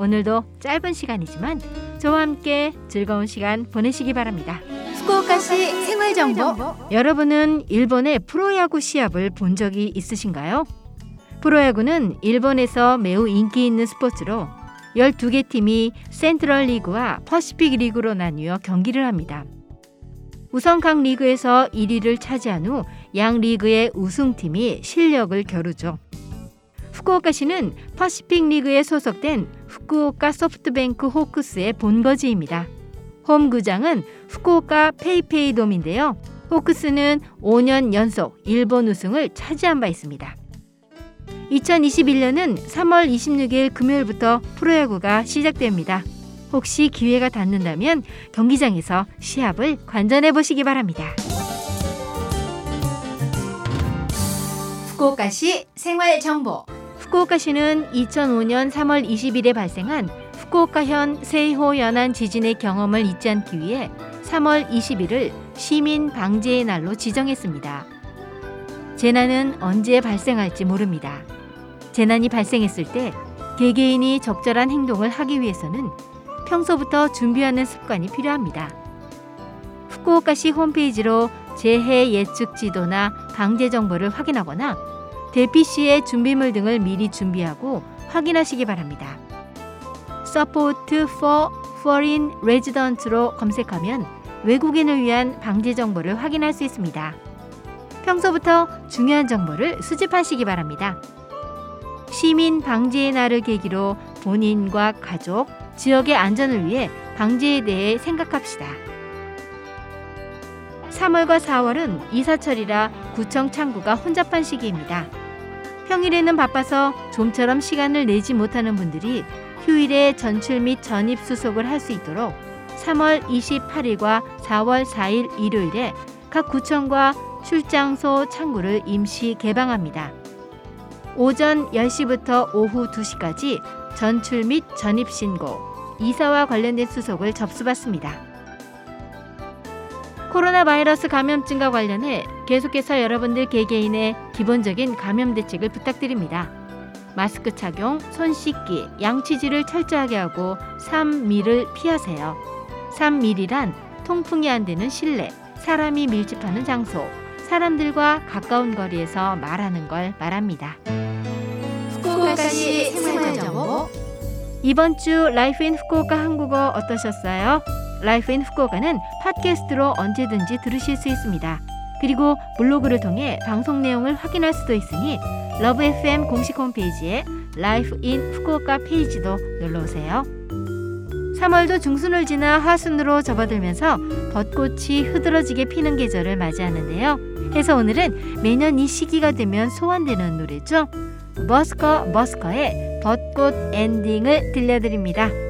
오늘도 짧은 시간이지만 저와 함께 즐거운 시간 보내시기 바랍니다. 후쿠오카시 생활 정보. 여러분은 일본의 프로야구 시합을 본 적이 있으신가요? 프로야구는 일본에서 매우 인기 있는 스포츠로 12개 팀이 센트럴 리그와 퍼시픽 리그로 나뉘어 경기를 합니다. 우선 각 리그에서 1위를 차지한 후 양 리그의 우승팀이 실력을 겨루죠. 후쿠오카시는 퍼시픽 리그에 소속된 후쿠오카 소프트뱅크 호크스의 본거지입니다. 홈구장은 후쿠오카 페이페이돔인데요. 호크스는 5년 연속 일본 우승을 차지한 바 있습니다. 2021년은 3월 26일 금요일부터 프로야구가 시작됩니다. 혹시 기회가 닿는다면 경기장에서 시합을 관전해 보시기 바랍니다. 후쿠오카시 생활 정보. 후쿠오카시는 2005년 3월 20일에 발생한 후쿠오카현 세이호 연안 지진의 경험을 잊지 않기 위해 3월 20일을 시민 방제의 날로 지정했습니다. 재난은 언제 발생할지 모릅니다. 재난이 발생했을 때 개개인이 적절한 행동을 하기 위해서는 평소부터 준비하는 습관이 필요합니다. 후쿠오카시 홈페이지로 재해 예측 지도나 방제 정보를 확인하거나 대피 시의 준비물 등을 미리 준비하고 확인하시기 바랍니다. Support for Foreign Resident로 검색하면 외국인을 위한 방제 정보를 확인할 수 있습니다. 평소부터 중요한 정보를 수집하시기 바랍니다. 시민 방제의 날을 계기로 본인과 가족, 지역의 안전을 위해 방제에 대해 생각합시다. 3월과 4월은 이사철이라 구청 창구가 혼잡한 시기입니다. 평일에는 바빠서 좀처럼 시간을 내지 못하는 분들이 휴일에 전출 및 전입 수속을 할 수 있도록 3월 28일과 4월 4일 일요일에 각 구청과 출장소 창구를 임시 개방합니다. 오전 10시부터 오후 2시까지 전출 및 전입 신고, 이사와 관련된 수속을 접수받습니다. 코로나 바이러스 감염증과 관련해 계속해서 여러분들 개개인의 기본적인 감염 대책을 부탁드립니다. 마스크 착용, 손 씻기, 양치질을 철저하게 하고 3미를 피하세요. 3밀이란 통풍이 안 되는 실내, 사람이 밀집하는 장소, 사람들과 가까운 거리에서 말하는 걸 말합니다. 후쿠오카시 생활정보 이번 주 라이프 인 후쿠오카 한국어 어떠셨어요? 라이프 인 후쿠오카는 팟캐스트로 언제든지 들으실 수 있습니다. 그리고 블로그를 통해 방송 내용을 확인할 수도 있으니 러브 FM 공식 홈페이지에 라이프 인 후쿠오카 페이지도 놀러 오세요. 3월도 중순을 지나 하순으로 접어들면서 벚꽃이 흐드러지게 피는 계절을 맞이하는데요. 해서 오늘은 매년 이 시기가 되면 소환되는 노래죠. 머스커 머스커의 벚꽃 엔딩을 들려드립니다.